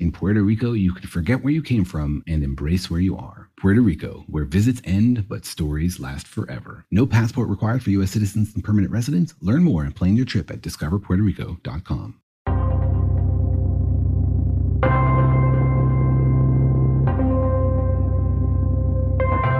In Puerto Rico, you can forget where you came from and embrace where you are. Puerto Rico, where visits end but stories last forever. No passport required for U.S. citizens and permanent residents. Learn more and plan your trip at discoverpuertorico.com.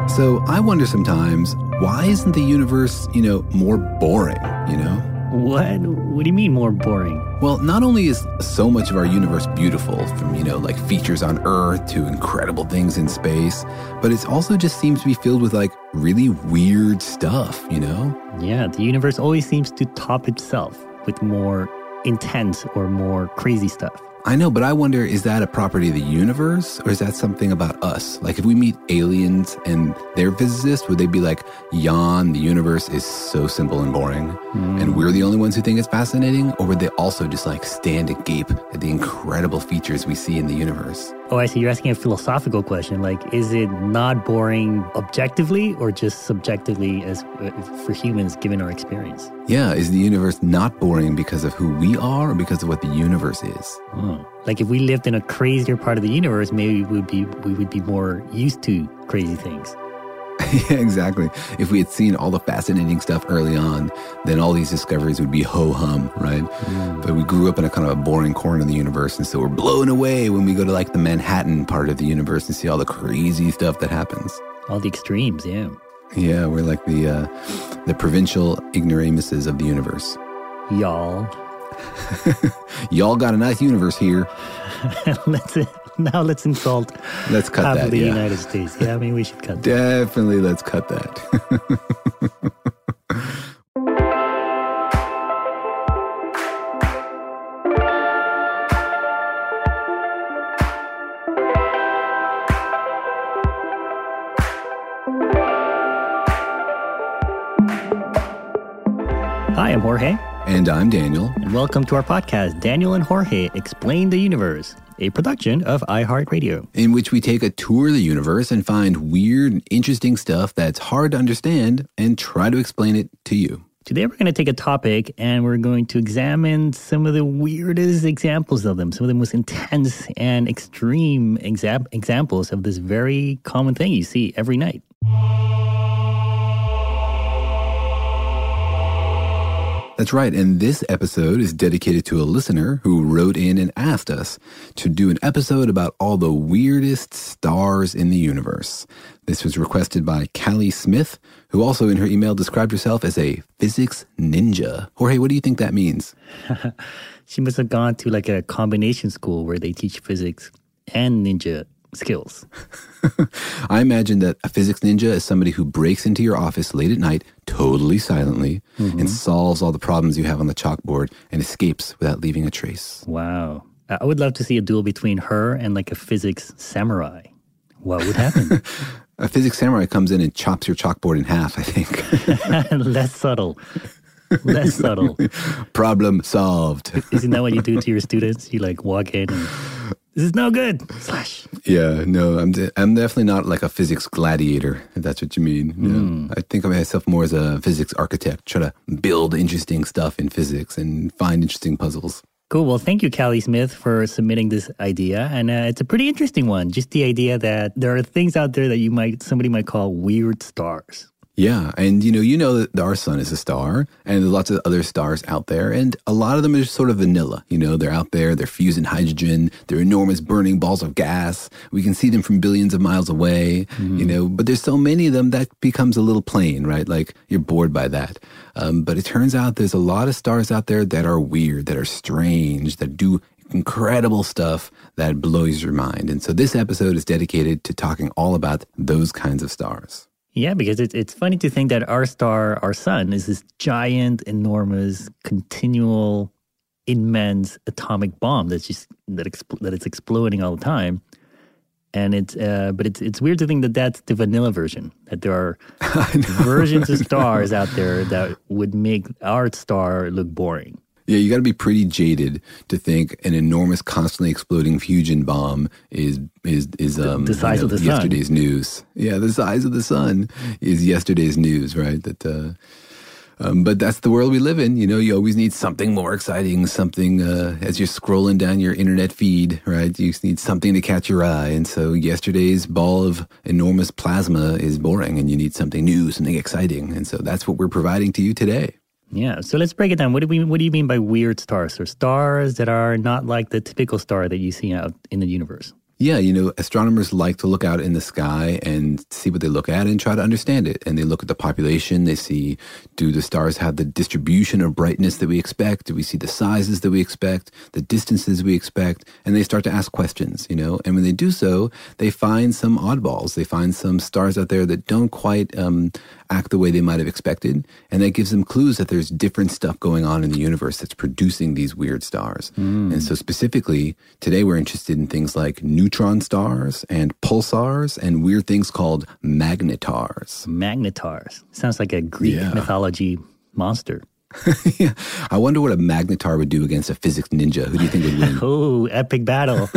So I wonder sometimes, why isn't the universe, you know, more boring, you know? What? What do you mean more boring? Well, not only is so much of our universe beautiful, from, you know, like features on Earth to incredible things in space, but it also just seems to be filled with like really weird stuff, you know? Yeah, the universe always seems to top itself with more intense or more crazy stuff. I know, but I wonder is that a property of the universe or is that something about us? Like if we meet aliens and they're physicists, would they be like, yawn, the universe is so simple and boring Hmm. and we're the only ones who think it's fascinating? Or would they also just like stand agape at the incredible features we see in the universe? Oh, I see. You're asking a philosophical question. Like, is it not boring objectively or just subjectively as uh, for humans given our experience? Yeah, is the universe not boring because of who we are or because of what the universe is? Oh. Like, if we lived in a crazier part of the universe, maybe we would be we would be more used to crazy things. yeah, exactly. If we had seen all the fascinating stuff early on, then all these discoveries would be ho hum, right? But we grew up in a kind of a boring corner of the universe, and so we're blown away when we go to like the Manhattan part of the universe and see all the crazy stuff that happens. All the extremes, yeah. Yeah, we're like the uh, the provincial ignoramuses of the universe. Y'all. Y'all got a nice universe here. let's now let's insult Let's cut half that. of the yeah. United States. Yeah, I mean we should cut that. Definitely, let's cut that. Hi, I'm Jorge, and I'm Daniel. and welcome to our podcast, Daniel and Jorge Explain the Universe, a production of iHeartRadio. in which we take a tour of the universe and find weird interesting stuff that's hard to understand and try to explain it to you. Today we're going to take a topic and we're going to examine some of the weirdest examples of them, some of the most intense and extreme exa- examples of this very common thing you see every night. That's right, and this episode is dedicated to a listener who wrote in and asked us to do an episode about all the weirdest stars in the universe. This was requested by Callie Smith, who also in her email described herself as a physics ninja. Jorge, what do you think that means? She must have gone to like a combination school where they teach physics and ninja skills. I imagine that a physics ninja is somebody who breaks into your office late at night, totally silently, mm-hmm. and solves all the problems you have on the chalkboard and escapes without leaving a trace. Wow. I I would love to see a duel between her and like a physics samurai. What would happen? A physics samurai comes in and chops your chalkboard in half, I think. Less subtle. less subtle. Problem solved. Isn't that what you do to your students? You like walk in and this is no good. Slash. Yeah, no, I'm de- I'm definitely not like a physics gladiator, if that's what you mean. You know, I think of myself more as a physics architect, try to build interesting stuff in physics and find interesting puzzles. Cool. Well, thank you, Callie Smith, for submitting this idea, and uh, it's a pretty interesting one. Just the idea that there are things out there that you might somebody might call weird stars. Yeah, and you know, you know that our sun is a star, and there's lots of other stars out there, and a lot of them are just sort of vanilla. You know, they're out there, they're fusing hydrogen, they're enormous burning balls of gas. We can see them from billions of miles away. You know, but there's so many of them that becomes a little plain, right? Like you're bored by that. Um, but it turns out there's a lot of stars out there that are weird, that are strange, that do incredible stuff that blows your mind. And so this episode is dedicated to talking all about those kinds of stars. Yeah, because it's it's funny to think that our star, our sun, is this giant, enormous, continual, immense atomic bomb that's just that expl- that it's exploding all the time. And it's uh, but it's it's weird to think that that's the vanilla version. That there are versions of stars out there that would make our star look boring. Yeah, you got to be pretty jaded to think an enormous, constantly exploding fusion bomb is is is um the size you of the sun. yesterday's news. Yeah, the size of the sun is yesterday's news, right? That. Uh, um, but that's the world we live in. You know, you always need something more exciting, something uh, as you're scrolling down your internet feed, right? You need something to catch your eye. And so yesterday's ball of enormous plasma is boring and you need something new, something exciting. And so that's what we're providing to you today. Yeah. So let's break it down. What do we what do you mean by weird stars? Or stars that are not like the typical star that you see out in the universe? Yeah, you know, astronomers like to look out in the sky and see what they look at and try to understand it. And they look at the population. They see, do the stars have the distribution of brightness that we expect? Do we see the sizes that we expect, the distances we expect? And they start to ask questions, you know. And when they do so, they find some oddballs. They find some stars out there that don't quite um, act the way they might have expected. And that gives them clues that there's different stuff going on in the universe that's producing these weird stars. And so specifically, today we're interested in things like neutron stars and pulsars and weird things called magnetars. Magnetars. Sounds like a Greek Yeah. mythology monster. yeah. I wonder what a magnetar would do against a physics ninja. Who do you think would win? Oh, epic battle.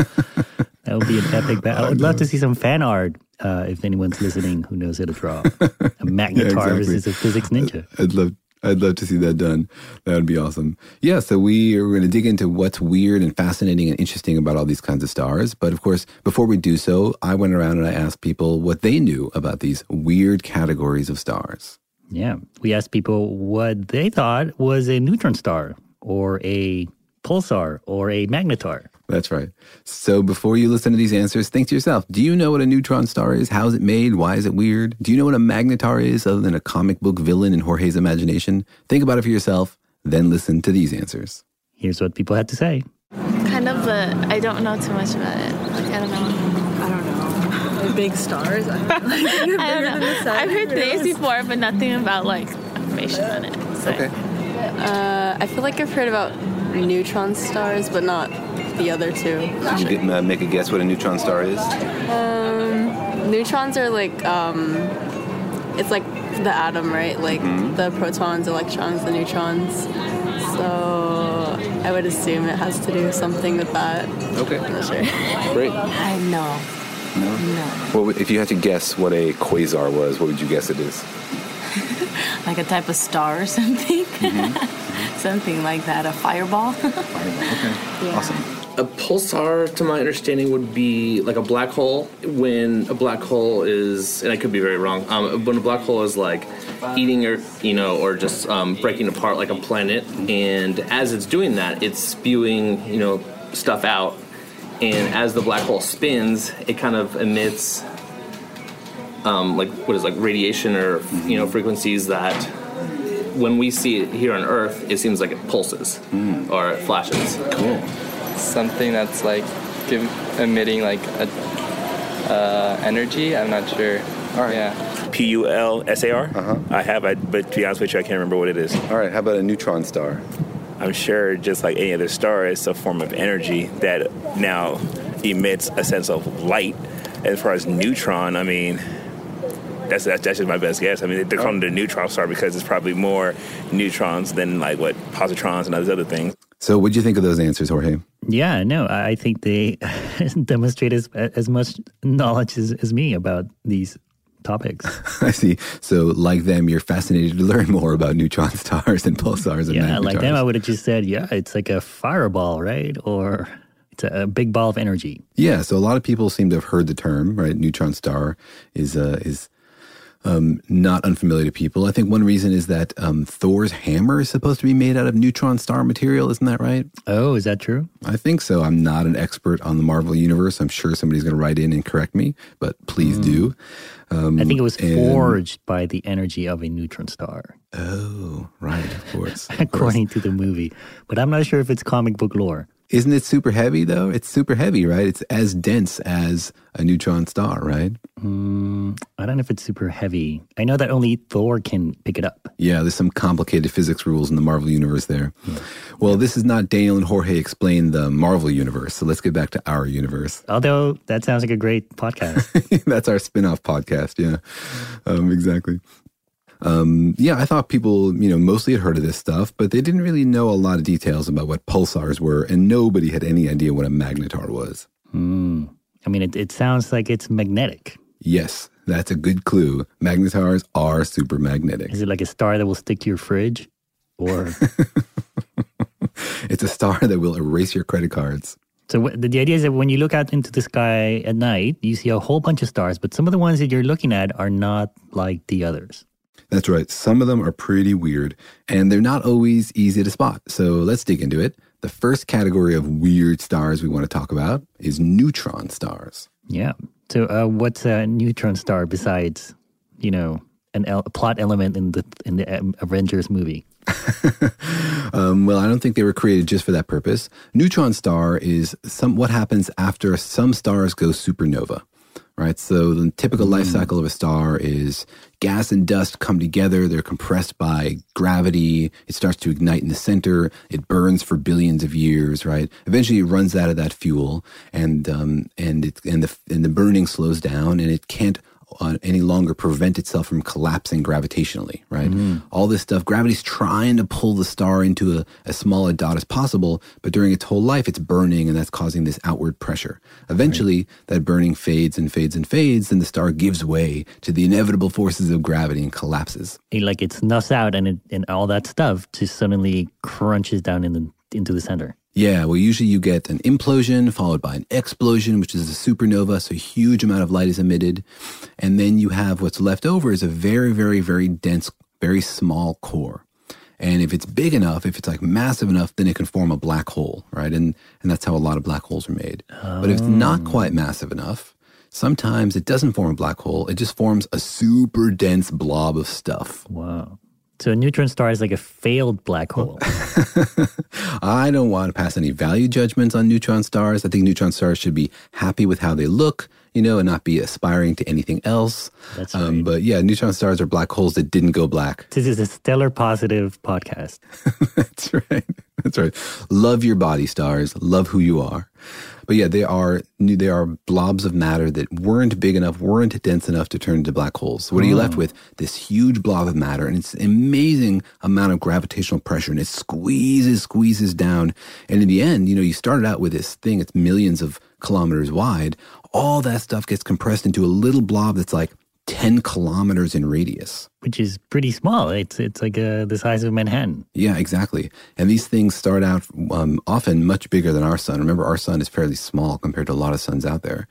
that would be an epic battle. I would love to see some fan art uh, if anyone's listening who knows how to draw. A magnetar exactly. versus a physics ninja. I'd love I'd love to see that done. That would be awesome. Yeah, so we are going to dig into what's weird and fascinating and interesting about all these kinds of stars. But of course, before we do so, I went around and I asked people what they knew about these weird categories of stars. Yeah. We asked people what they thought was a neutron star or a pulsar or a magnetar. That's right. So before you listen to these answers, think to yourself, do you know what a neutron star is? How is it made? Why is it weird? Do you know what a magnetar is other than a comic book villain in Jorge's imagination? Think about it for yourself, then listen to these answers. Here's what people had to say. Kind of, but I don't know too much about it. Like, I don't know. I don't know. They're big stars. I don't know. Like, I don't know. I've heard Who names before, but nothing about like information on it. So. Uh, I feel like I've heard about neutron stars, but not the other two. Can you uh, make a guess what a neutron star is? Um, neutrons are like, um, it's like the atom, right? Like the protons, electrons, the neutrons. So I would assume it has to do something with that. Okay, I'm not sure. great. I know. No. Well, if you had to guess what a quasar was, what would you guess it is? Like a type of star or something. Mm-hmm. something like that. A fireball. Okay, awesome. A pulsar, to my understanding, would be like a black hole. When a black hole is, and I could be very wrong, um, when a black hole is like eating or you know, or just um, breaking apart like a planet, and as it's doing that, it's spewing you know stuff out, and as the black hole spins, it kind of emits um, like what is like radiation or you know frequencies that when we see it here on Earth, it seems like it pulses or it flashes. Cool. something that's like give, emitting like a uh, energy. I'm not sure. All right. Yeah. P U L S A R. Uh-huh. I have, I, but to be honest with you, I can't remember what it is. All right, how about a neutron star? I'm sure, just like any other star, it's a form of energy that now emits a sense of light. As far as neutron, I mean, That's, that's that's just my best guess. I mean, they're calling it a neutron star because it's probably more neutrons than like what positrons and all those other things. So, what do you think of those answers, Jorge? Yeah, no, I I think they demonstrate as as much knowledge as, as me about these topics. I see. So, like them, you're fascinated to learn more about neutron stars and pulsars and yeah, like them. I would have just said, yeah, it's like a fireball, right? Or it's a, a big ball of energy. Yeah, so a lot of people seem to have heard the term, right? Neutron star is uh, is um, not unfamiliar to people. I think one reason is that um, Thor's hammer is supposed to be made out of neutron star material. Isn't that right? Oh, is that true? I think so. I'm not an expert on the Marvel universe. I'm sure somebody's going to write in and correct me, but please do. Um, I think it was and- forged by the energy of a neutron star, Oh, right, of course. of course. according to the movie. But I'm not sure if it's comic book lore. Isn't it super heavy though? It's super heavy, right? It's as dense as a neutron star, right? Mm, I don't know if it's super heavy. I know that only Thor can pick it up. Yeah, there's some complicated physics rules in the Marvel universe there. Well, this is not Daniel and Jorge explain the Marvel universe, so let's get back to our universe. Although that sounds like a great podcast. That's our spin-off podcast, yeah. Um, exactly. Um, yeah, I thought people, you know, mostly had heard of this stuff, but they didn't really know a lot of details about what pulsars were, and nobody had any idea what a magnetar was. Mm. I mean, it, it sounds like it's magnetic. Yes, that's a good clue. Magnetars are super magnetic. Is it like a star that will stick to your fridge? Or It's a star that will erase your credit cards. so the idea is that when you look out into the sky at night, you see a whole bunch of stars, but some of the ones that you're looking at are not like the others. That's right. Some of them are pretty weird, and they're not always easy to spot. So let's dig into it. The first category of weird stars we want to talk about is neutron stars. Yeah. So uh, what's a neutron star besides, you know, an el- a plot element in the in the um, Avengers movie? Um, well, I don't think they were created just for that purpose. Neutron star is some what happens after some stars go supernova, right? So the typical life cycle of a star is gas and dust come together. They're compressed by gravity. It starts to ignite in the center. It burns for billions of years, right? Eventually, it runs out of that fuel, and um, and it and the and the burning slows down, and it can't uh, any longer prevent itself from collapsing gravitationally, right? All this stuff, gravity's trying to pull the star into a, as small a dot as possible, but during its whole life, it's burning and that's causing this outward pressure. Eventually, that burning fades and fades and fades, and the star gives way to the inevitable forces of gravity and collapses. It, like it snuffs out and it, and all that stuff just suddenly crunches down in the, into the center. Yeah, well, usually you get an implosion followed by an explosion, which is a supernova. So a huge amount of light is emitted. And then you have what's left over is a very, very, very dense, very small core. And if it's big enough, if it's like massive enough, then it can form a black hole, right? And, and that's how a lot of black holes are made. But if it's not oh. quite massive enough, sometimes it doesn't form a black hole. It just forms a super dense blob of stuff. Wow. So a neutron star is like a failed black hole. I don't want to pass any value judgments on neutron stars. I think neutron stars should be happy with how they look, you know, and not be aspiring to anything else. That's Um, but yeah, neutron stars are black holes that didn't go black. This is a stellar positive podcast. That's right. That's right. Love your body, stars. Love who you are. But yeah, they are they are blobs of matter that weren't big enough, weren't dense enough to turn into black holes. So what are you left with? This huge blob of matter, and it's an amazing amount of gravitational pressure, and it squeezes, squeezes down. And in the end, you know, you started out with this thing, it's millions of kilometers wide. All that stuff gets compressed into a little blob that's like 10 kilometers in radius. which is pretty small. It's it's like uh, the size of Manhattan. Yeah, exactly. And these things start out um, often much bigger than our sun. Remember, our sun is fairly small compared to a lot of suns out there.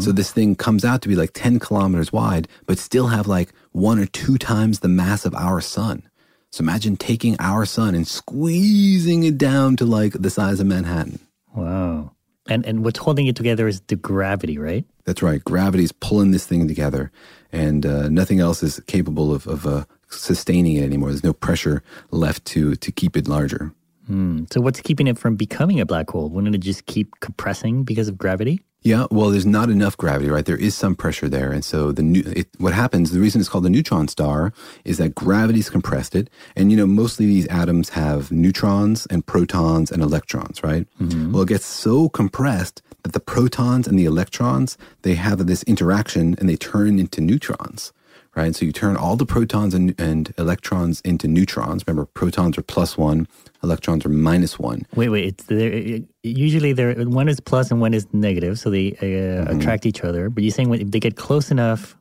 So this thing comes out to be like 10 kilometers wide, but still have like one or two times the mass of our sun. So imagine taking our sun and squeezing it down to like the size of Manhattan. Wow. And and what's holding it together is the gravity, right? That's right. Gravity is pulling this thing together, and uh, nothing else is capable of, of uh, sustaining it anymore. There's no pressure left to to keep it larger. Hmm. So what's keeping it from becoming a black hole? Wouldn't it just keep compressing because of gravity? Yeah, well, there's not enough gravity, right? There is some pressure there, and so the new, it, what happens? The reason it's called the neutron star is that gravity's compressed it, and you know, mostly these atoms have neutrons and protons and electrons, right? Mm-hmm. Well, it gets so compressed that the protons and the electrons they have this interaction and they turn into neutrons, right? So you turn all the protons and, and electrons into neutrons. Remember, protons are plus one, electrons are minus one. Wait, wait. It, usually, there one is plus and one is negative, so they uh, Mm-hmm. attract each other. But you're saying when, if they get close enough,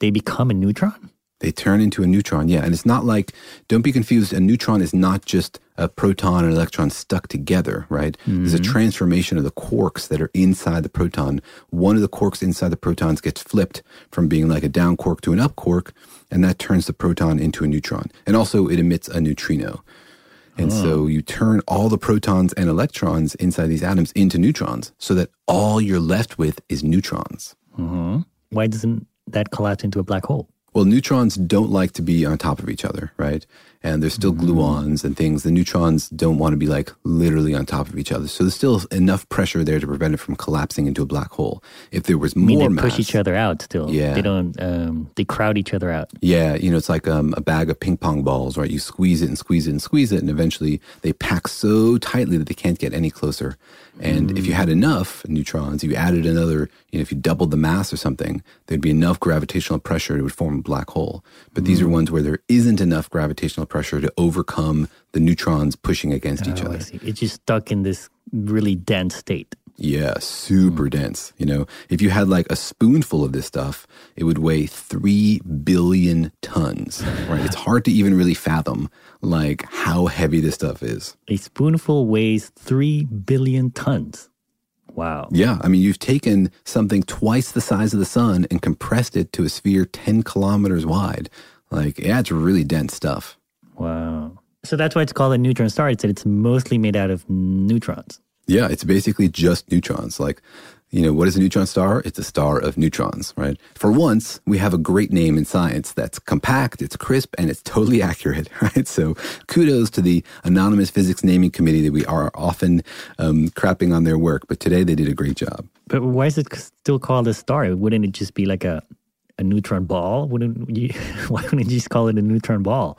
they become a neutron. They turn into a neutron, yeah. And it's not like, don't be confused, a neutron is not just a proton and electron stuck together, right? There's a mm-hmm. transformation of the quarks that are inside the proton. One of the quarks inside the protons gets flipped from being like a down quark to an up quark, and that turns the proton into a neutron. And also, it emits a neutrino. And so ah. you turn all the protons and electrons inside these atoms into neutrons so that all you're left with is neutrons. Uh-huh. Why doesn't that collapse into a black hole? Well, neutrons don't like to be on top of each other, right? And there's still gluons and things. The neutrons don't want to be like literally on top of each other. So there's still enough pressure there to prevent it from collapsing into a black hole. If there was I mean, more they mass, push each other out still. Yeah. They don't. Um, they crowd each other out. Yeah, you know, it's like um, a bag of ping pong balls, right? You squeeze it and squeeze it and squeeze it, and eventually they pack so tightly that they can't get any closer. And if you had enough neutrons, you added another, you know, if you doubled the mass or something, there'd be enough gravitational pressure it would form a black hole. But these hmm. are ones where there isn't enough gravitational pressure to overcome the neutrons pushing against each Oh, I other. It's just stuck in this really dense state. Yeah, super Hmm. dense. You know, if you had like a spoonful of this stuff, it would weigh 3 billion tons, right? it's hard to even really fathom like how heavy this stuff is. A spoonful weighs three billion tons. Wow. Yeah, I mean, you've taken something twice the size of the sun and compressed it to a sphere 10 kilometers wide. Like, yeah, it's really dense stuff. Wow. So that's why it's called a neutron star. It's that it's mostly made out of neutrons. Yeah, it's basically just neutrons. Like, you know, what is a neutron star? It's a star of neutrons, right? For once, we have a great name in science that's compact, it's crisp, and it's totally accurate, right? So kudos to the anonymous physics naming committee that we are often um, crapping on their work, but today they did a great job. But why is it still called a star? Wouldn't it just be like a, a neutron ball? Wouldn't you, why wouldn't you just call it a neutron ball?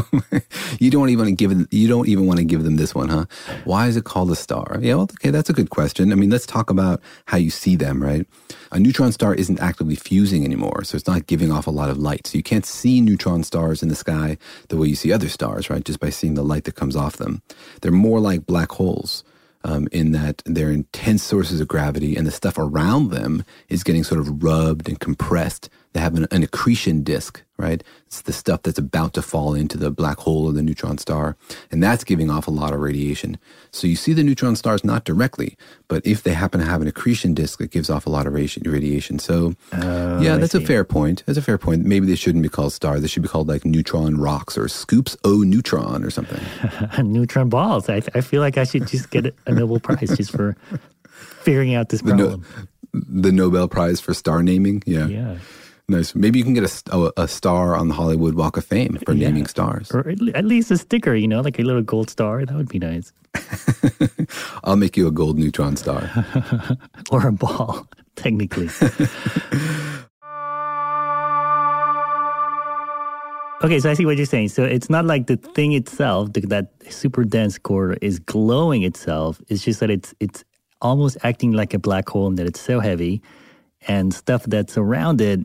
you don't even give you don't even want to give them this one, huh? Why is it called a star? Yeah, well, okay, that's a good question. I mean, let's talk about how you see them, right? A neutron star isn't actively fusing anymore, so it's not giving off a lot of light. So you can't see neutron stars in the sky the way you see other stars, right? Just by seeing the light that comes off them. They're more like black holes. Um, in that they're intense sources of gravity, and the stuff around them is getting sort of rubbed and compressed. They have an, an accretion disk, right? It's the stuff that's about to fall into the black hole or the neutron star, and that's giving off a lot of radiation. So you see the neutron stars not directly, but if they happen to have an accretion disk that gives off a lot of radiation. So, oh, yeah, that's a fair point. That's a fair point. Maybe they shouldn't be called stars. They should be called like neutron rocks or scoops o neutron or something. neutron balls. I, I feel like I should just get a Nobel Prize just for figuring out this The, no- problem. the Nobel Prize for star naming. Yeah. yeah. Nice. Maybe you can get a, a, oh, a star on the Hollywood Walk of Fame for Yeah. naming stars. Or at least a sticker, you know, like a little gold star. That would be nice. I'll make you a gold neutron star. Or a ball, technically. Okay, so I see what you're saying. So it's not like the thing itself, the, that super dense core, is glowing itself. It's just that it's it's almost acting like a black hole, and that it's so heavy, and stuff that's around it,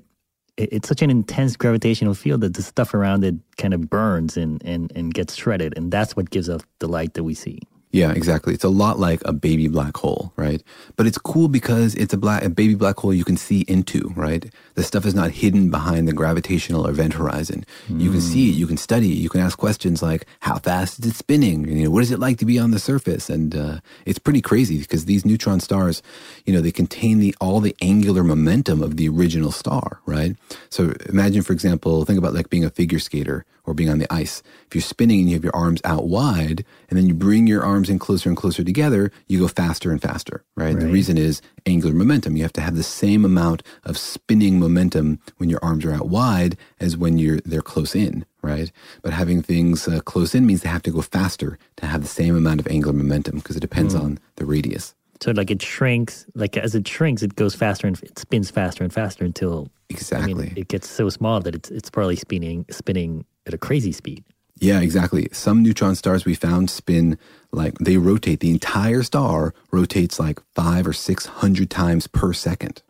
it it's such an intense gravitational field that the stuff around it kind of burns and and and gets shredded, and that's what gives us the light that we see. Yeah, exactly. It's a lot like a baby black hole, right? But it's cool because it's a black a baby black hole you can see into, right? The stuff is not hidden behind the gravitational event horizon. You can see it, you can study it, you can ask questions like how fast is it spinning? You know, what is it like to be on the surface? And uh, it's pretty crazy because these neutron stars, you know, they contain the all the angular momentum of the original star, right? So imagine, for example, think about like being a figure skater or being on the ice. If you're spinning and you have your arms out wide, and then you bring your arms in closer and closer together, you go faster and faster, right? The reason is angular momentum. You have to have the same amount of spinning momentum when your arms are out wide as when you're they're close in, right? But having things uh, close in means they have to go faster to have the same amount of angular momentum because it depends Mm. on the radius. So like it shrinks, like as it shrinks, it goes faster and it spins faster and faster until Exactly. I mean, it gets so small that it's it's probably spinning spinning at a crazy speed. Yeah, exactly. Some neutron stars we found spin like they rotate. The entire star rotates like five or six hundred times per second.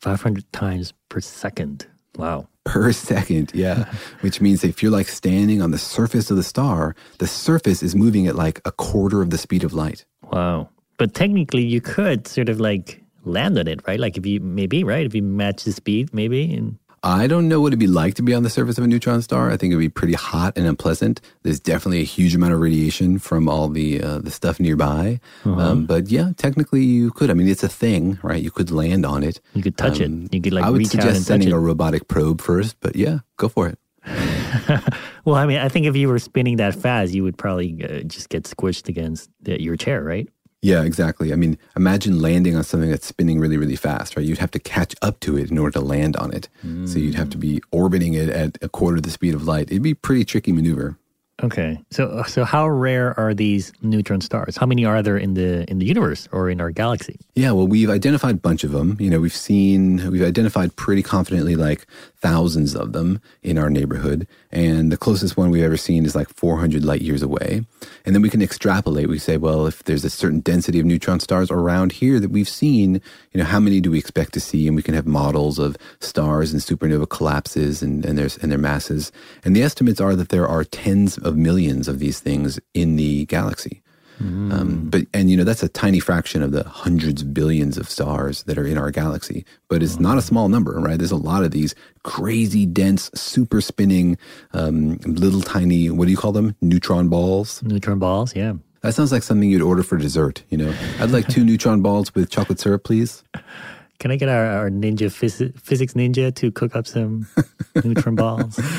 Five hundred times per second. Wow. Per second, yeah. Which means if you're like standing on the surface of the star, the surface is moving at like a quarter of the speed of light. Wow. But technically, you could sort of like land on it, right? Like if you maybe right if you match the speed, maybe. And I don't know what it'd be like to be on the surface of a neutron star. I think it'd be pretty hot and unpleasant. There's definitely a huge amount of radiation from all the uh, the stuff nearby. Uh-huh. Um, but yeah, technically you could. I mean, it's a thing, right? You could land on it. you could touch Um, it. You could like I would suggest and sending a robotic probe first, but yeah, go for it. well, I mean, I think if you were spinning that fast, you would probably uh, just get squished against the, your chair, right? Yeah, exactly. I mean, imagine landing on something that's spinning really, really fast, right? You'd have to catch up to it in order to land on it. So you'd have to be mm. orbiting it at a quarter of the speed of light. It'd be a pretty tricky maneuver. Okay. So so how rare are these neutron stars? How many are there in the in the universe or in our galaxy? Yeah, well, we've identified a bunch of them. You know, we've seen, we've identified pretty confidently like thousands of them in our neighborhood. And the closest one we've ever seen is like 400 light years away. And then we can extrapolate. We say, well, if there's a certain density of neutron stars around here that we've seen, you know, how many do we expect to see? And we can have models of stars and supernova collapses and, and, their, and their masses. And the estimates are that there are tens of millions of these things in the galaxy. Um, but and you know that's a tiny fraction of the hundreds of billions of stars that are in our galaxy. But it's not a small number, right? There's a lot of these crazy dense, super spinning, um, little tiny. What do you call them? Neutron balls. Neutron balls, yeah. That sounds like something you'd order for dessert. You know, I'd like two neutron balls with chocolate syrup, please. Can I get our, our ninja phys- physics ninja to cook up some neutron balls?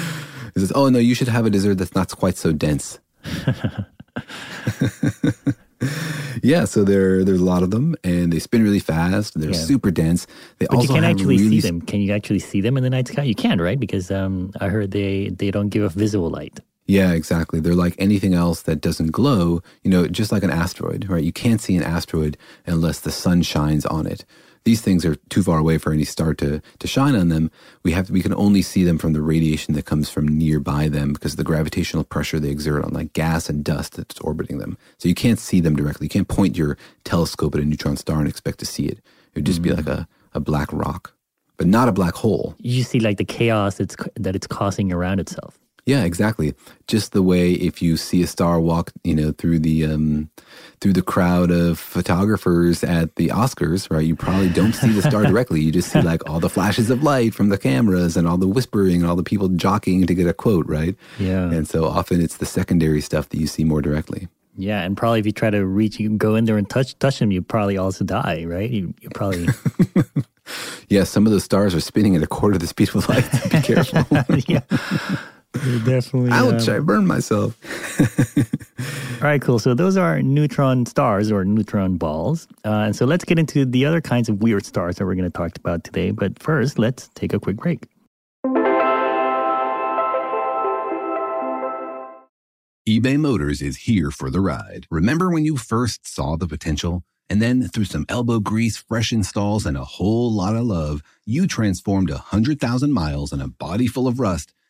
He says, "Oh no, you should have a dessert that's not quite so dense." yeah, so there there's a lot of them, and they spin really fast. They're Yeah. super dense. They But you also can have actually really see them. Can you actually see them in the night sky? You can, right? Because um, I heard they they don't give off visible light. Yeah, exactly. They're like anything else that doesn't glow, you know, just like an asteroid, right? You can't see an asteroid unless the sun shines on it. These things are too far away for any star to, to shine on them. We have we can only see them from the radiation that comes from nearby them because of the gravitational pressure they exert on like gas and dust that's orbiting them. So you can't see them directly. You can't point your telescope at a neutron star and expect to see it. It would just be like mm. a, a black rock, but not a black hole. You see like the chaos it's that it's causing around itself. Yeah, exactly. Just the way if you see a star walk, you know, through the um, through the crowd of photographers at the Oscars, right? You probably don't see the star directly. You just see like all the flashes of light from the cameras and all the whispering and all the people jockeying to get a quote, right? Yeah. And so often it's the secondary stuff that you see more directly. Yeah, and probably if you try to reach, you can go in there and touch touch them. You probably also die, right? You, you probably Yeah, some of those stars are spinning at a quarter of the speed of light. Be careful. yeah, You definitely. Ouch! um, I burned myself. All right, cool. So those are neutron stars or neutron balls. Uh, and so let's get into the other kinds of weird stars that we're going to talk about today. But first, let's take a quick break. eBay Motors is here for the ride. Remember when you first saw the potential? And then through some elbow grease, fresh installs, and a whole lot of love, you transformed a 100,000 miles and a body full of rust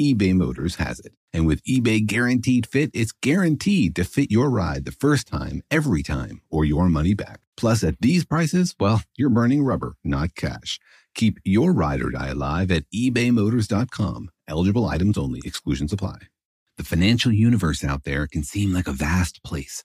eBay Motors has it. And with eBay Guaranteed Fit, it's guaranteed to fit your ride the first time, every time, or your money back. Plus, at these prices, well, you're burning rubber, not cash. Keep your ride or die alive at ebaymotors.com. Eligible items only, exclusions apply. The financial universe out there can seem like a vast place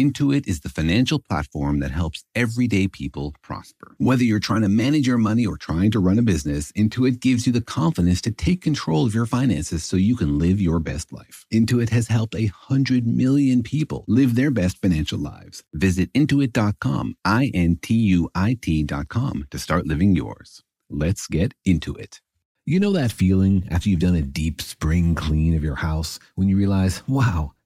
Intuit is the financial platform that helps everyday people prosper. Whether you're trying to manage your money or trying to run a business, Intuit gives you the confidence to take control of your finances so you can live your best life. Intuit has helped a hundred million people live their best financial lives. Visit intuit.com, I N T U I T.com to start living yours. Let's get into it. You know that feeling after you've done a deep spring clean of your house when you realize, wow,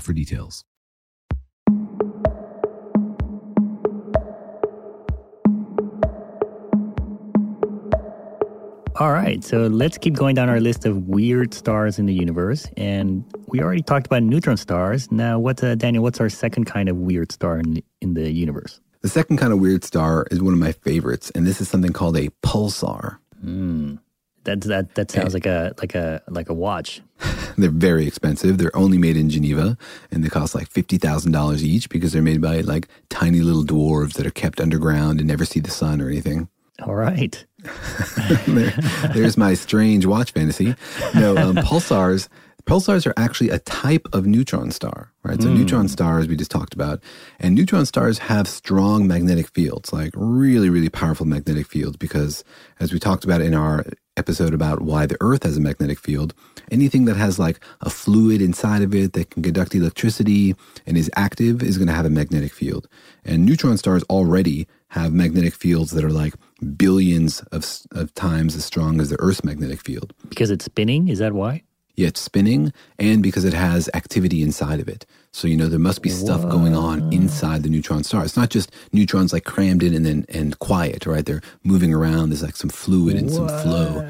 for details. All right, so let's keep going down our list of weird stars in the universe. And we already talked about neutron stars. Now, what's uh, Daniel? What's our second kind of weird star in the, in the universe? The second kind of weird star is one of my favorites, and this is something called a pulsar. Mm. That that that sounds like a like a like a watch. They're very expensive. They're only made in Geneva, and they cost like fifty thousand dollars each because they're made by like tiny little dwarves that are kept underground and never see the sun or anything. All right. there, there's my strange watch fantasy. No, um, pulsars. Pulsars are actually a type of neutron star, right? So Mm. neutron stars we just talked about, and neutron stars have strong magnetic fields, like really, really powerful magnetic fields. Because as we talked about in our episode about why the Earth has a magnetic field, anything that has like a fluid inside of it that can conduct electricity and is active is going to have a magnetic field. And neutron stars already have magnetic fields that are like billions of, of times as strong as the Earth's magnetic field. Because it's spinning? Is that why? It's spinning and because it has activity inside of it. So, you know, there must be stuff going on inside the neutron star. It's not just neutrons like crammed in and then and quiet, right? They're moving around. There's like some fluid and some flow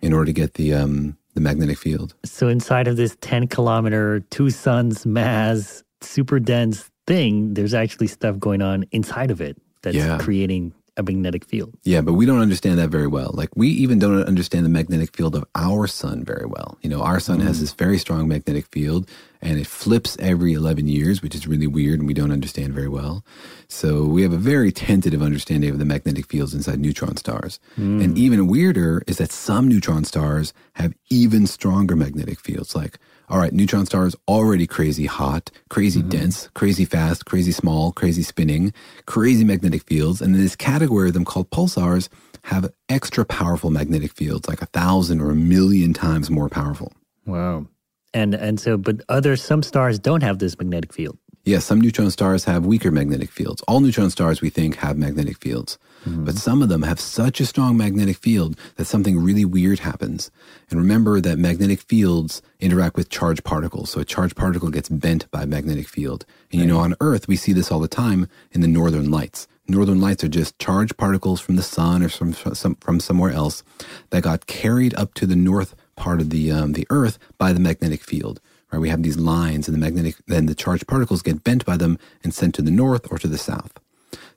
in order to get the um the magnetic field. So inside of this 10 kilometer, two suns mass, super dense thing, there's actually stuff going on inside of it that's Yeah. creating a magnetic field. Yeah, but we don't understand that very well. Like we even don't understand the magnetic field of our sun very well. You know, our sun has mm. this very strong magnetic field and it flips every 11 years, which is really weird and we don't understand very well. So we have a very tentative understanding of the magnetic fields inside neutron stars. And mm. even weirder is that some neutron stars have even stronger magnetic fields. Like, all right, neutron stars already crazy hot, crazy mm-hmm. dense, crazy fast, crazy small, crazy spinning, crazy magnetic fields. And then this category of them called pulsars have extra powerful magnetic fields, like a thousand or a million times more powerful. Wow. And and so but other some stars don't have this magnetic field. Yes, some neutron stars have weaker magnetic fields. All neutron stars, we think, have magnetic fields. But some of them have such a strong magnetic field that something really weird happens. And remember that magnetic fields interact with charged particles. So a charged particle gets bent by a magnetic field. And you know, on Earth, we see this all the time in the northern lights. Northern lights are just charged particles from the sun or from, from, from somewhere else that got carried up to the north part of the, um, the Earth by the magnetic field right? We have these lines and the magnetic, then the charged particles get bent by them and sent to the north or to the south.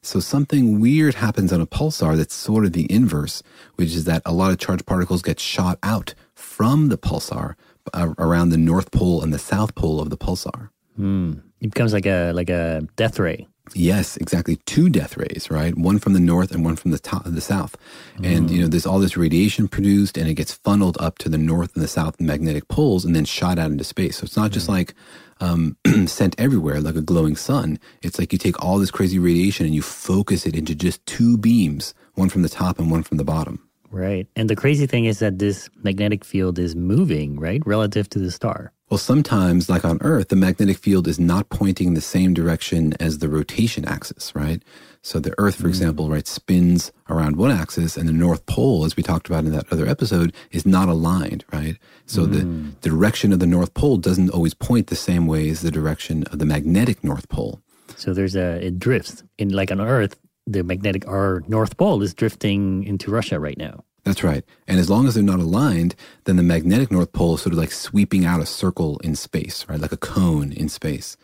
So something weird happens on a pulsar that's sort of the inverse, which is that a lot of charged particles get shot out from the pulsar uh, around the north pole and the south pole of the pulsar. Hmm. It becomes like a like a death ray. Yes, exactly. Two death rays, right? One from the north and one from the top, the south. And you know, there's all this radiation produced, and it gets funneled up to the north and the south magnetic poles, and then shot out into space. So it's not just like um, sent everywhere like a glowing sun. It's like you take all this crazy radiation and you focus it into just two beams, one from the top and one from the bottom. Right. And the crazy thing is that this magnetic field is moving, right? Relative to the star. Well, sometimes, like on Earth, the magnetic field is not pointing the same direction as the rotation axis, right? So the Earth, for mm-hmm. example, right, spins around one axis, and the North Pole, as we talked about in that other episode, is not aligned, right? So the mm. direction of the North Pole doesn't always point the same way as the direction of the magnetic North Pole. So there's a it drifts in like on Earth. The magnetic our North Pole is drifting into Russia right now. That's right. And as long as they're not aligned, then the magnetic North Pole is sort of like sweeping out a circle in space, right? Like a cone in space.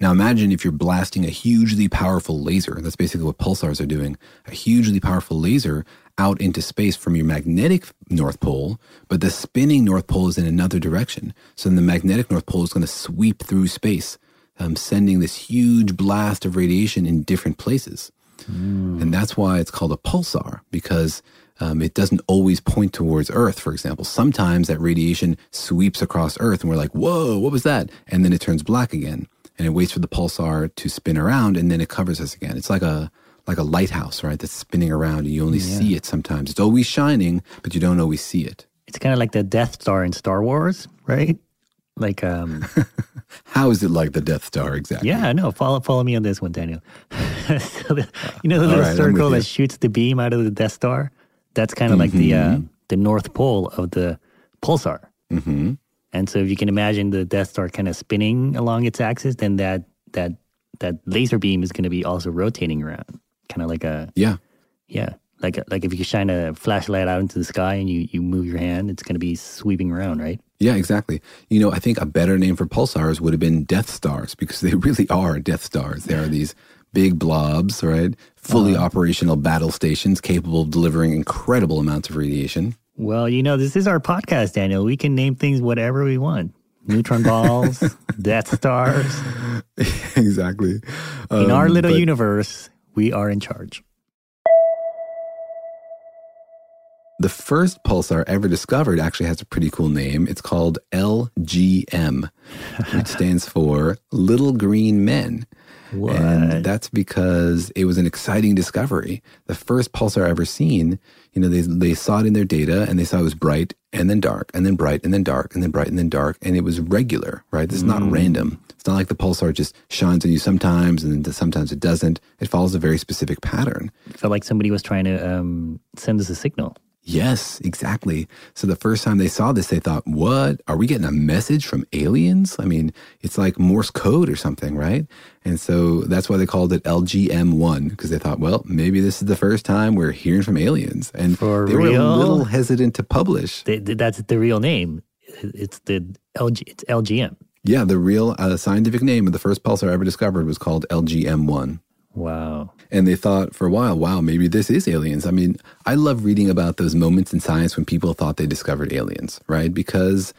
Now imagine if you're blasting a hugely powerful laser. That's basically what pulsars are doing. A hugely powerful laser out into space from your magnetic North Pole, but the spinning North Pole is in another direction. So then the magnetic North Pole is going to sweep through space, um, sending this huge blast of radiation in different places. And that's why it's called a pulsar, because um, it doesn't always point towards Earth, for example. Sometimes that radiation sweeps across Earth and we're like, whoa, what was that? And then it turns black again. And it waits for the pulsar to spin around and then it covers us again. It's like a like a lighthouse, right? That's spinning around and you only Yeah. see it sometimes. It's always shining, but you don't always see it. It's kind of like the Death Star in Star Wars, right? Like um How is it like the Death Star exactly? Yeah, no, follow follow me on this one, Daniel. so the, you know the All little right, circle that shoots the beam out of the Death Star? That's kind of like the uh, the North Pole of the pulsar. Mm-hmm. And so if you can imagine the Death Star kind of spinning along its axis, then that that that laser beam is going to be also rotating around, kind of like a Yeah. yeah, like like if you shine a flashlight out into the sky and you you move your hand, it's going to be sweeping around, right? Yeah, exactly. You know, I think a better name for pulsars would have been Death Stars because they really are Death Stars. They are these big blobs, right? Fully operational battle stations capable of delivering incredible amounts of radiation. Well, you know, this is our podcast, Daniel. We can name things whatever we want. Neutron balls, Death Stars. exactly. In our Um, little but- universe, we are in charge. The first pulsar ever discovered actually has a pretty cool name. It's called LGM, which stands for Little Green Men. And that's because it was an exciting discovery. The first pulsar I ever seen, you know, they, they saw it in their data and they saw it was bright and then dark and then bright and then dark and then bright and then dark. And it was regular, right? This is not random. It's not like the pulsar just shines on you sometimes and then sometimes it doesn't. It follows a very specific pattern. It felt like somebody was trying to um, send us a signal. Yes, exactly. So the first time they saw this, they thought, what? Are we getting a message from aliens? I mean, it's like Morse code or something, right? And so that's why they called it LGM1, because they thought, well, maybe this is the first time we're hearing from aliens. And For they were a little hesitant to publish. They, that's the real name. It's the LG. It's LGM. Yeah, the real uh, scientific name of the first pulsar ever discovered was called LGM1. Wow. And they thought for a while, wow, maybe this is aliens. I mean, I love reading about those moments in science when people thought they discovered aliens, right? Because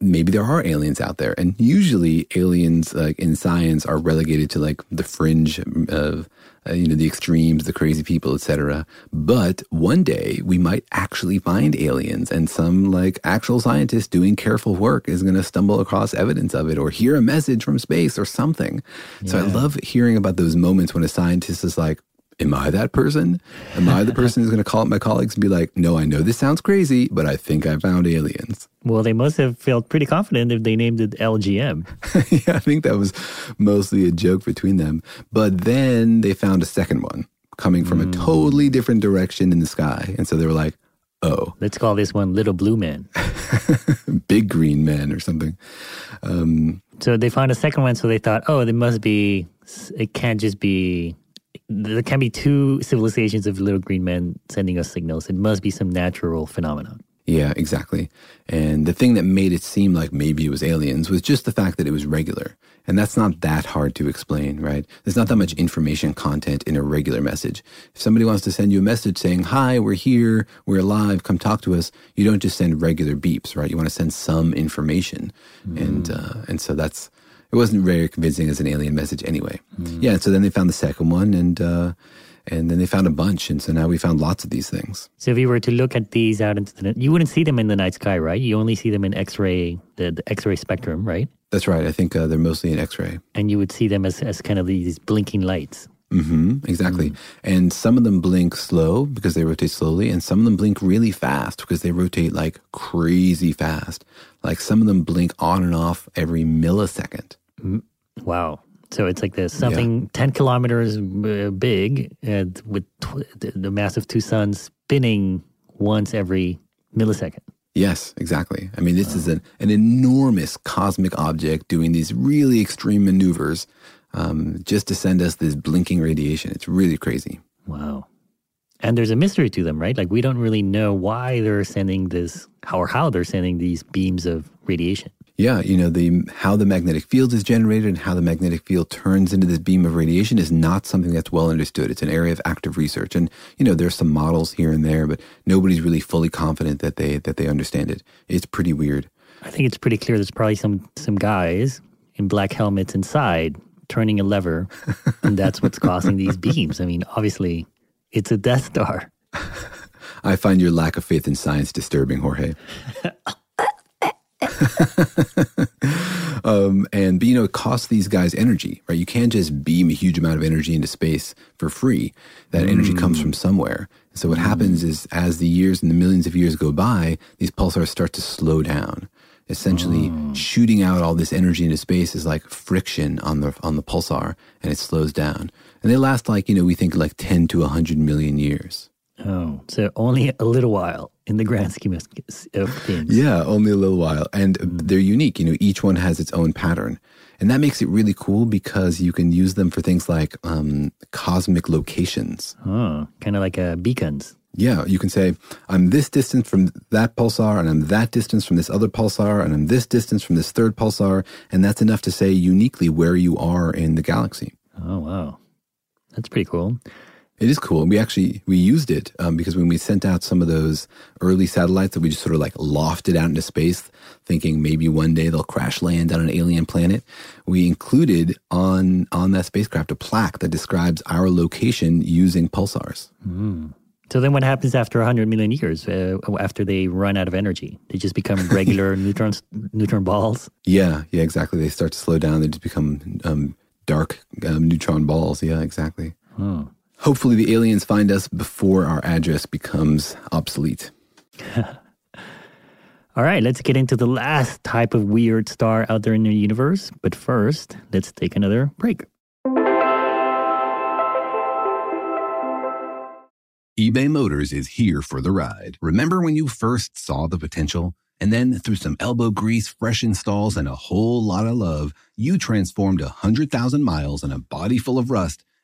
maybe there are aliens out there. And usually aliens like in science are relegated to like the fringe of uh, you know the extremes, the crazy people, etc. But one day we might actually find aliens and some like actual scientist doing careful work is going to stumble across evidence of it or hear a message from space or something. So I love hearing about those moments when a scientist is like Am I that person? Am I the person who's going to call up my colleagues and be like, no, I know this sounds crazy, but I think I found aliens? Well, they must have felt pretty confident if they named it LGM. yeah, I think that was mostly a joke between them. But then they found a second one coming from a totally different direction in the sky. And so they were like, oh, Let's call this one Little Blue Man. big green men or something. Um, So they found a second one, so they thought, oh, there must be, it can't just be, there can't be two civilizations of little green men sending us signals. It must be some natural phenomenon. Yeah, exactly. And the thing that made it seem like maybe it was aliens was just the fact that it was regular. And that's not that hard to explain, right? There's not that much information content in a regular message. If somebody wants to send you a message saying, Hi, we're here, we're alive, come talk to us, you don't just send regular beeps, right? You want to send some information. And uh, and so that's it wasn't very convincing as an alien message anyway. Yeah, so then they found the second one and uh and then they found a bunch, and so now we found lots of these things. So if you were to look at these out into the, you wouldn't see them in the night sky, right? You only see them in X-ray, the, the X-ray spectrum, right? That's right. I think uh, they're mostly in X-ray. And you would see them as, as kind of these blinking lights. hmm exactly. And some of them blink slow because they rotate slowly, and some of them blink really fast because they rotate like crazy fast. Like some of them blink on and off every millisecond. Wow. So it's like this something 10 kilometers uh, big and with tw- the, the mass of two suns spinning once every millisecond. Yes, exactly. I mean, this is an, an enormous cosmic object doing these really extreme maneuvers um, just to send us this blinking radiation. It's really crazy. Wow. And there's a mystery to them, right? Like we don't really know why they're sending this, how or how they're sending these beams of radiation. Yeah, you know, the how the magnetic field is generated and how the magnetic field turns into this beam of radiation is not something that's well understood. It's an area of active research. And, you know, there's some models here and there, but nobody's really fully confident that they that they understand it. It's pretty weird. I think it's pretty clear there's probably some some guys in black helmets inside turning a lever, and that's what's causing these beams. I mean, obviously, it's a Death Star. I find your lack of faith in science disturbing, Jorge. um, and but you know, it costs these guys energy, right? You can't just beam a huge amount of energy into space for free. That energy comes from somewhere. So what happens is, as the years and the millions of years go by, these pulsars start to slow down. Essentially, shooting out all this energy into space is like friction on the on the pulsar, and it slows down. And they last like you know we think like ten to hundred million years. Oh, so only a little while in the grand scheme of, things. Yeah, only a little while. And they're unique. You know, each one has its own pattern. And that makes it really cool because you can use them for things like um, cosmic locations. Oh, kind of like uh, beacons. Yeah, you can say, I'm this distance from that pulsar, and I'm that distance from this other pulsar, and I'm this distance from this third pulsar. And that's enough to say uniquely where you are in the galaxy. Oh, wow. That's pretty cool. It is cool. We actually we used it um, because when we sent out some of those early satellites that we just sort of like lofted out into space, thinking maybe one day they'll crash land on an alien planet, we included on on that spacecraft a plaque that describes our location using pulsars. Mm. So then, what happens after 100 million years? Uh, after they run out of energy, they just become regular neutrons, neutron balls. Yeah, yeah, exactly. They start to slow down. They just become um, dark um, neutron balls. Yeah, exactly. Oh. Hopefully, the aliens find us before our address becomes obsolete. All right, let's get into the last type of weird star out there in the universe. But first, let's take another break. eBay Motors is here for the ride. Remember when you first saw the potential? And then, through some elbow grease, fresh installs, and a whole lot of love, you transformed a 100,000 miles and a body full of rust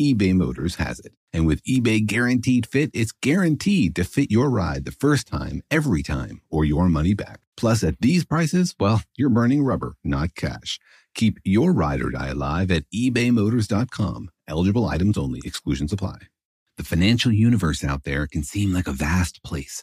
eBay Motors has it. And with eBay Guaranteed Fit, it's guaranteed to fit your ride the first time, every time, or your money back. Plus, at these prices, well, you're burning rubber, not cash. Keep your ride or die alive at ebaymotors.com. Eligible items only, exclusions apply. The financial universe out there can seem like a vast place,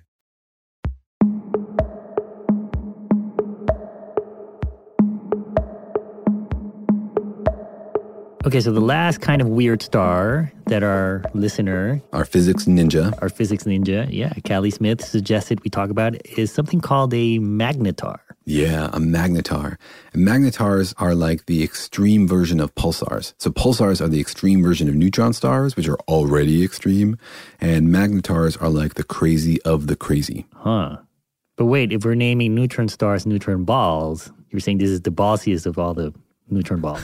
Okay, so the last kind of weird star that our listener, Our physics ninja, our physics ninja, yeah, Callie Smith suggested we talk about is something called a magnetar. Yeah, a magnetar. And magnetars are like the extreme version of pulsars. So pulsars are the extreme version of neutron stars, which are already extreme, and magnetars are like the crazy of the crazy. Huh. But wait, if we're naming neutron stars neutron balls, you're saying this is the ballsiest of all the neutron balls.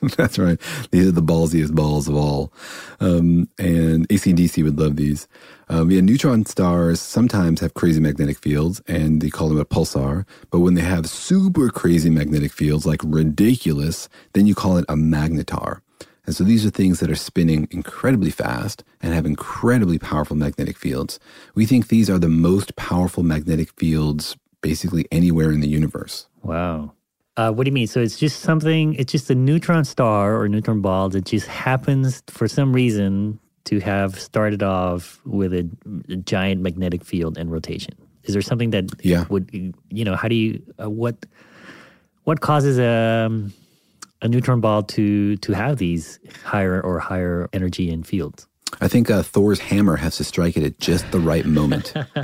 That's right. These are the ballsiest balls of all. Um, and ACDC would love these. Um, yeah, neutron stars sometimes have crazy magnetic fields, and they call them a pulsar. But when they have super crazy magnetic fields, like ridiculous, then you call it a magnetar. And so these are things that are spinning incredibly fast and have incredibly powerful magnetic fields. We think these are the most powerful magnetic fields basically anywhere in the universe. wow. Uh, what do you mean? So it's just something, it's just a neutron star or neutron ball that just happens for some reason to have started off with a, a giant magnetic field and rotation. Is there something that Yeah. would, you know, how do you, uh, what, what causes a, um, a neutron ball to, to have these higher or higher energy and fields? I think uh, Thor's hammer has to strike it at just the right moment.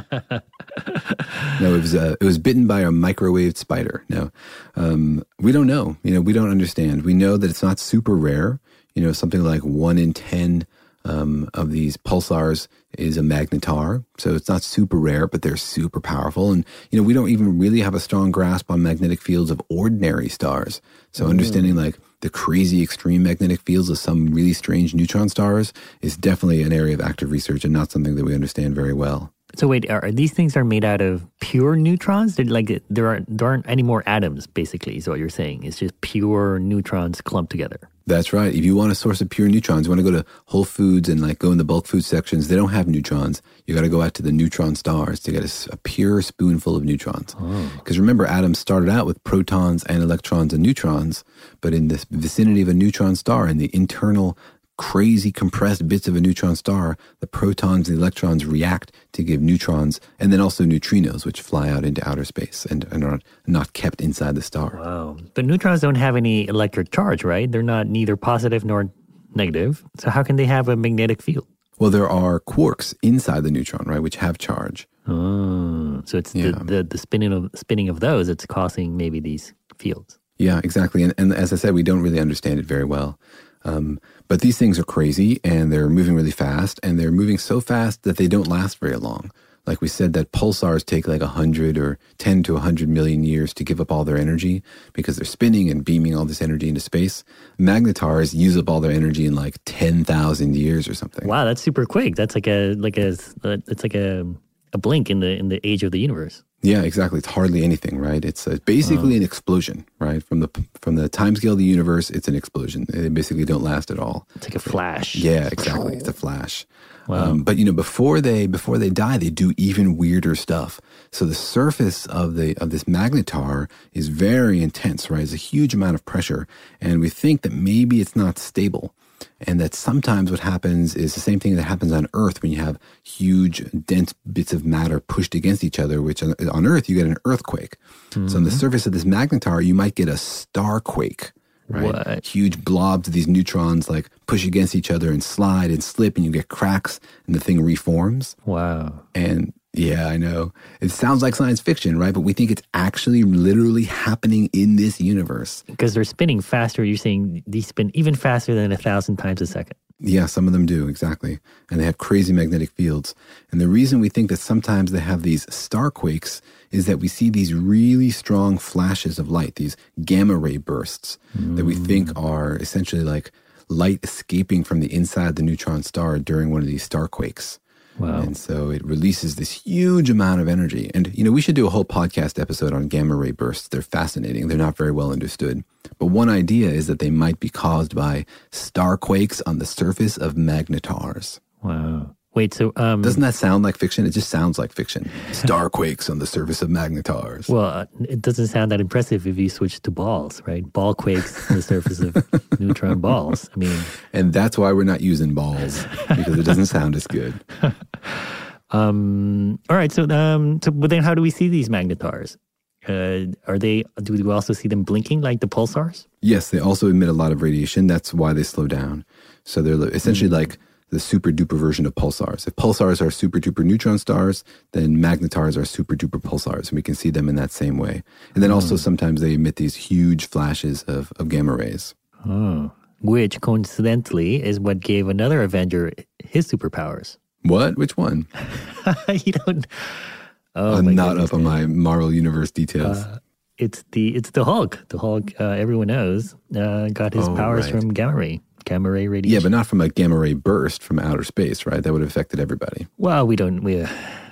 no, it was uh, it was bitten by a microwave spider. No, um, we don't know. You know, we don't understand. We know that it's not super rare. You know, something like one in ten um, of these pulsars is a magnetar, so it's not super rare, but they're super powerful. And you know, we don't even really have a strong grasp on magnetic fields of ordinary stars. So understanding like the crazy extreme magnetic fields of some really strange neutron stars is definitely an area of active research and not something that we understand very well. So wait, are, are these things are made out of pure neutrons? They're like there aren't there aren't any more atoms. Basically, is what you're saying. It's just pure neutrons clumped together. That's right. If you want a source of pure neutrons, you want to go to Whole Foods and like go in the bulk food sections. They don't have neutrons. You got to go out to the neutron stars to get a pure spoonful of neutrons. Oh. Because remember, atoms started out with protons and electrons and neutrons, but in the vicinity of a neutron star, in the internal crazy compressed bits of a neutron star, the protons and the electrons react to give neutrons and then also neutrinos, which fly out into outer space and, and are not kept inside the star. Wow. But neutrons don't have any electric charge, right? They're not neither positive nor negative. So how can they have a magnetic field? Well, there are quarks inside the neutron, right, which have charge. Oh, so it's Yeah. the, the the spinning of spinning of those that's causing maybe these fields. Yeah, exactly. And, and as I said, we don't really understand it very well. Um, but these things are crazy and they're moving really fast and they're moving so fast that they don't last very long. Like we said, that pulsars take like 100 or 10 to 100 million years to give up all their energy because they're spinning and beaming all this energy into space. Magnetars use up all their energy in like 10,000 years or something. Wow, that's super quick. That's like a like a it's like a a blink in the in the age of the universe. Yeah, exactly. It's hardly anything, right? It's uh basically an explosion, right? From the from the time scale of the universe, it's an explosion. They basically don't last at all. It's like a flash. Yeah, exactly. It's a flash. Wow. Um, but you know, before they before they die, they do even weirder stuff. So the surface of the of this magnetar is very intense, right? It's a huge amount of pressure, and we think that maybe it's not stable, and that sometimes what happens is the same thing that happens on Earth when you have huge, dense bits of matter pushed against each other. Which on, on Earth you get an earthquake. So on the mm-hmm. surface of this magnetar, you might get a starquake right? What? Huge blobs of these neutrons like push against each other and slide and slip, and you get cracks, and the thing reforms. Wow. And yeah, I know it sounds like science fiction, right? But we think it's actually literally happening in this universe. Because they're spinning faster. You're saying these spin even faster than a thousand times a second. Yeah, some of them do, exactly. And they have crazy magnetic fields. And the reason we think that sometimes they have these starquakes is that we see these really strong flashes of light, these gamma ray bursts that we think mm. are essentially like light escaping from the inside of the neutron star during one of these starquakes. Wow. And so it releases this huge amount of energy. And, you know, we should do a whole podcast episode on gamma ray bursts. They're fascinating. They're not very well understood. But one idea is that they might be caused by star quakes on the surface of magnetars. Wow. Wait, so um, Doesn't that sound like fiction? It just sounds like fiction. Star quakes on the surface of magnetars. well, uh, it doesn't sound that impressive if you switch to balls, right? Ball quakes on the surface of neutron balls. I mean, and that's why we're not using balls because it doesn't sound as good. um, all right. So, um, so, but then how do we see these magnetars? Uh, are they? Do we also see them blinking like the pulsars? Yes, they also emit a lot of radiation. That's why they slow down. So they're essentially like the super duper version of pulsars. If pulsars are super duper neutron stars, then magnetars are super duper pulsars, and we can see them in that same way. And then also sometimes they emit these huge flashes of, of gamma rays. Oh, which coincidentally is what gave another Avenger his superpowers. What? Which one? you don't. Oh, I'm not goodness, up on my Marvel Universe details. Uh, it's the it's the Hulk. The Hulk, uh, everyone knows, uh, got his Oh, powers right. from gamma ray, gamma ray radiation. yeah, but not from a gamma ray burst from outer space, right? That would have affected everybody. well, we don't. We, uh,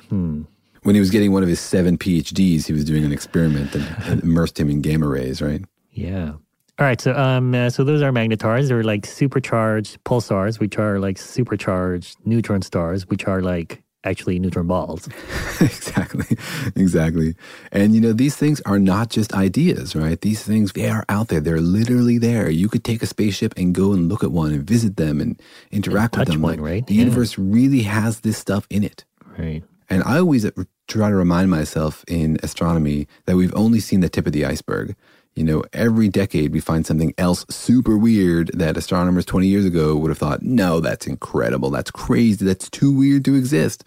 hmm. When he was getting one of his seven PhDs, he was doing an experiment that that immersed him in gamma rays, right? Yeah. All right. So um, uh, so those are magnetars. They're like supercharged pulsars, which are like supercharged neutron stars, which are like actually neutron balls. exactly. Exactly. And you know these things are not just ideas right? These things they are out there. They're literally there. You could take a spaceship and go and look at one and visit them and interact with touch them. one, like right? the Yeah. universe really has this stuff in it. Right. and i always try to remind myself in astronomy that we've only seen the tip of the iceberg. You know every decade we find something else super weird that astronomers 20 years ago would have thought no that's incredible. That's crazy. That's too weird to exist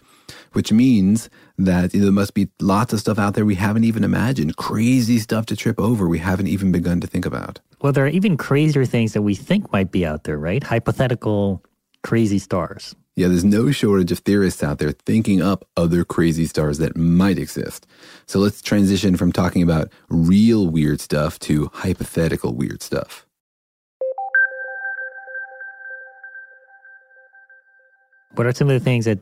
which means that there must be lots of stuff out there we haven't even imagined, crazy stuff to trip over we haven't even begun to think about. Well, there are even crazier things that we think might be out there, right? Hypothetical crazy stars. Yeah, there's no shortage of theorists out there thinking up other crazy stars that might exist. So let's transition from talking about real weird stuff to hypothetical weird stuff. What are some of the things that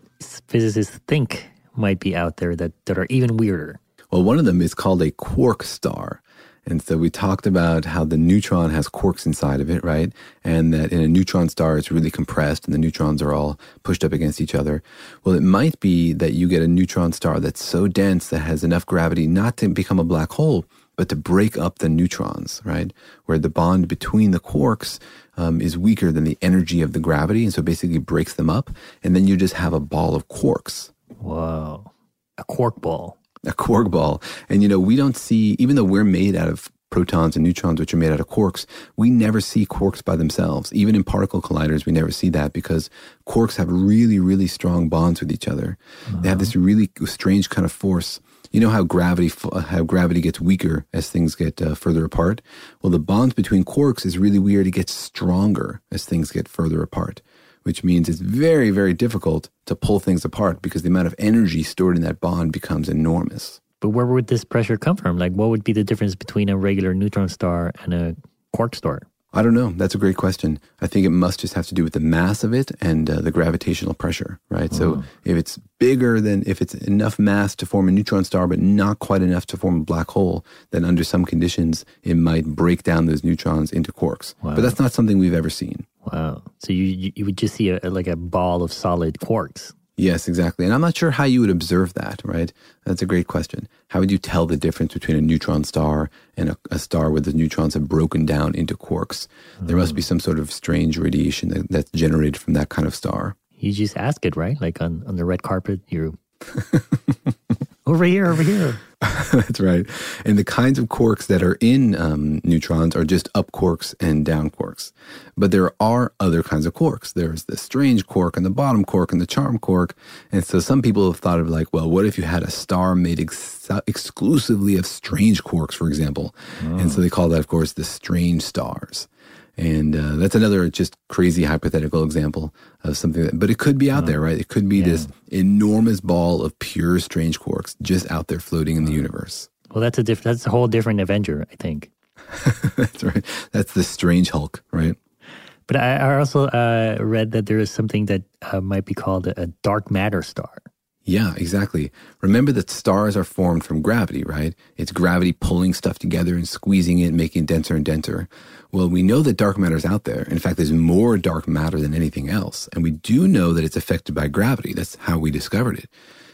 physicists think might be out there that, that are even weirder? Well, one of them is called a quark star. And so we talked about how the neutron has quarks inside of it, right? And that in a neutron star, it's really compressed and the neutrons are all pushed up against each other. Well, it might be that you get a neutron star that's so dense that has enough gravity not to become a black hole, but to break up the neutrons, right? Where the bond between the quarks um, is weaker than the energy of the gravity. And so basically breaks them up. And then you just have a ball of quarks Whoa. A quark ball. a quark ball. And you know, we don't see, even though we're made out of protons and neutrons, which are made out of quarks, we never see quarks by themselves. Even in particle colliders, we never see that because quarks have really, really strong bonds with each other. They have this really strange kind of force. You know how gravity how gravity gets weaker as things get uh, further apart. Well, the bond between quarks is really weird. It gets stronger as things get further apart, which means it's very, very difficult to pull things apart because the amount of energy stored in that bond becomes enormous. But where would this pressure come from? Like, what would be the difference between a regular neutron star and a quark star? I don't know. That's a great question. I think it must just have to do with the mass of it and uh, the gravitational pressure, right? So if it's bigger than, if it's enough mass to form a neutron star, but not quite enough to form a black hole, then under some conditions, it might break down those neutrons into quarks. But that's not something we've ever seen. Wow. So you you, you would just see a, like a ball of solid quarks. Yes, exactly. And I'm not sure how you would observe that, right? That's a great question. How would you tell the difference between a neutron star and a, a star where the neutrons have broken down into quarks? There must be mm. some sort of strange radiation that, that's generated from that kind of star. You just ask it, right? Like on, on the red carpet, you over here, over here. That's right. And the kinds of quarks that are in um, neutrons are just up quarks and down quarks. But there are other kinds of quarks. There's the strange quark and the bottom quark and the charm quark. And so some people have thought of like, well, what if you had a star made ex- exclusively of strange quarks, for example? And so they call that, of course, the strange stars. And uh, that's another just crazy hypothetical example of something that, but it could be out there, right? It could be this enormous ball of pure strange quarks just out there floating in the universe. Well, that's a diff- That's a whole different Avenger, I think. That's right. That's the strange Hulk, right? But I, I also uh, read that there is something that uh, might be called a, a dark matter star. Yeah, exactly. Remember that stars are formed from gravity, right? It's gravity pulling stuff together and squeezing it, making it denser and denser. Well, we know that dark matter is out there. In fact, there's more dark matter than anything else. And we do know that it's affected by gravity. That's how we discovered it.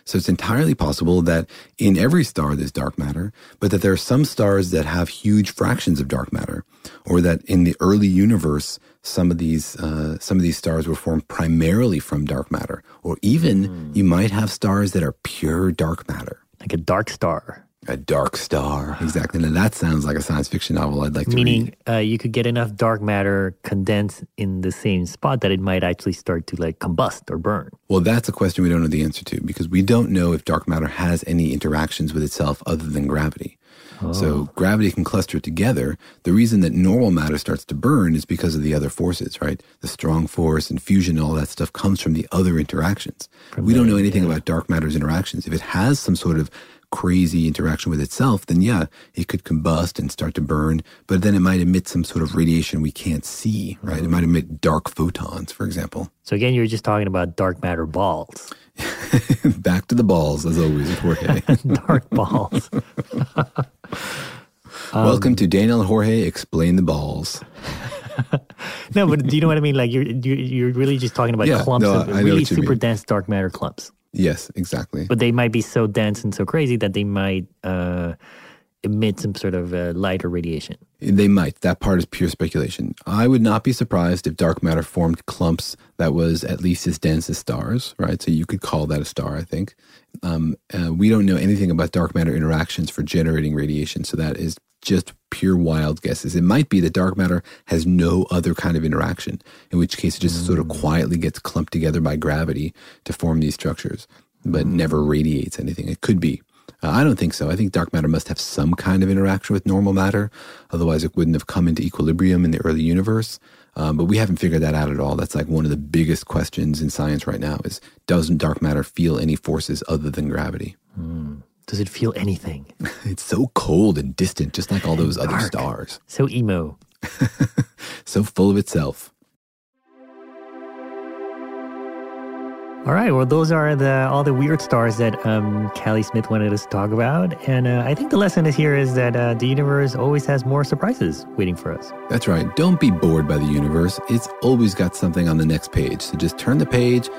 So it's entirely possible that in every star there's dark matter, but that there are some stars that have huge fractions of dark matter, or that in the early universe, some of these uh, some of these stars were formed primarily from dark matter, or even mm. you might have stars that are pure dark matter, like a dark star. A dark star, exactly. Now that sounds like a science fiction novel I'd like to Meaning, read. Meaning, uh, you could get enough dark matter condensed in the same spot that it might actually start to like combust or burn. Well, that's a question we don't know the answer to because we don't know if dark matter has any interactions with itself other than gravity. So oh. gravity can cluster together. The reason that normal matter starts to burn is because of the other forces, right? The strong force and fusion, and all that stuff comes from the other interactions. From we don't know anything yeah. about dark matter's interactions. If it has some sort of crazy interaction with itself, then yeah, it could combust and start to burn, but then it might emit some sort of radiation we can't see, right? It might emit dark photons, for example. So again, you're just talking about dark matter balls. Back to the balls, as always, with Jorge. dark balls. Welcome um, to Daniel Jorge Explain the Balls. no, but do you know what I mean? Like you're you're really just talking about yeah, clumps no, of really super mean. dense dark matter clumps. Yes, exactly. But they might be so dense and so crazy that they might uh, emit some sort of uh, light or radiation. They might. That part is pure speculation. I would not be surprised if dark matter formed clumps that was at least as dense as stars, right? So you could call that a star, I think. Um, uh, we don't know anything about dark matter interactions for generating radiation, so that is just pure wild guesses. It might be that dark matter has no other kind of interaction, in which case it just mm. sort of mm. quietly gets clumped together by gravity to form these structures, but mm. never radiates anything. It could be. Uh, I don't think so. I think dark matter must have some kind of interaction with normal matter. Otherwise, it wouldn't have come into equilibrium in the early universe. Um, but we haven't figured that out at all. That's like one of the biggest questions in science right now is doesn't dark matter feel any forces other than gravity? Mm. Does it feel anything? it's so cold and distant, just like all those Dark. other stars. So emo. so full of itself. All right. Well, those are the all the weird stars that um, Callie Smith wanted us to talk about, and uh, I think the lesson is here is that uh, the universe always has more surprises waiting for us. That's right. Don't be bored by the universe. It's always got something on the next page. So just turn the page,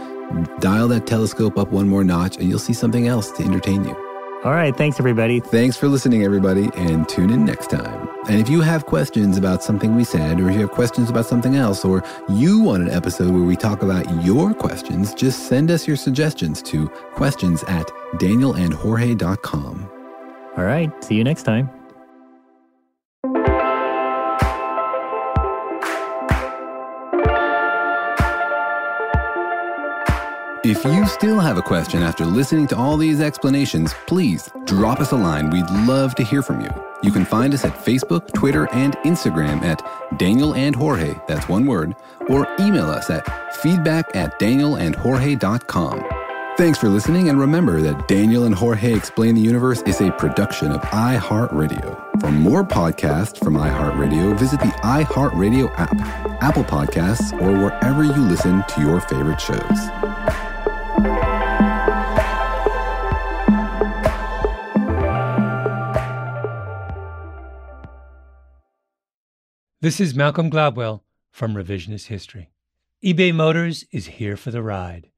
dial that telescope up one more notch, and you'll see something else to entertain you. All right. Thanks, everybody. Thanks for listening, everybody, and tune in next time. And if you have questions about something we said, or if you have questions about something else, or you want an episode where we talk about your questions, just send us your suggestions to questions at danielandjorge.com. All right. See you next time. If you still have a question after listening to all these explanations, please drop us a line. We'd love to hear from you. You can find us at Facebook, Twitter, and Instagram at Daniel and Jorge, that's one word, or email us at feedback at danielandjorge.com. Thanks for listening, and remember that Daniel and Jorge Explain the Universe is a production of iHeartRadio. For more podcasts from iHeartRadio, visit the iHeartRadio app, Apple Podcasts, or wherever you listen to your favorite shows. This is Malcolm Gladwell from Revisionist History. eBay Motors is here for the ride.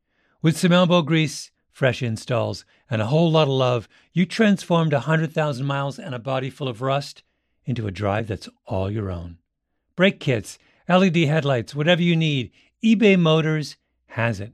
With some elbow grease, fresh installs, and a whole lot of love, you transformed 100,000 miles and a body full of rust into a drive that's all your own. Brake kits, LED headlights, whatever you need, eBay Motors has it.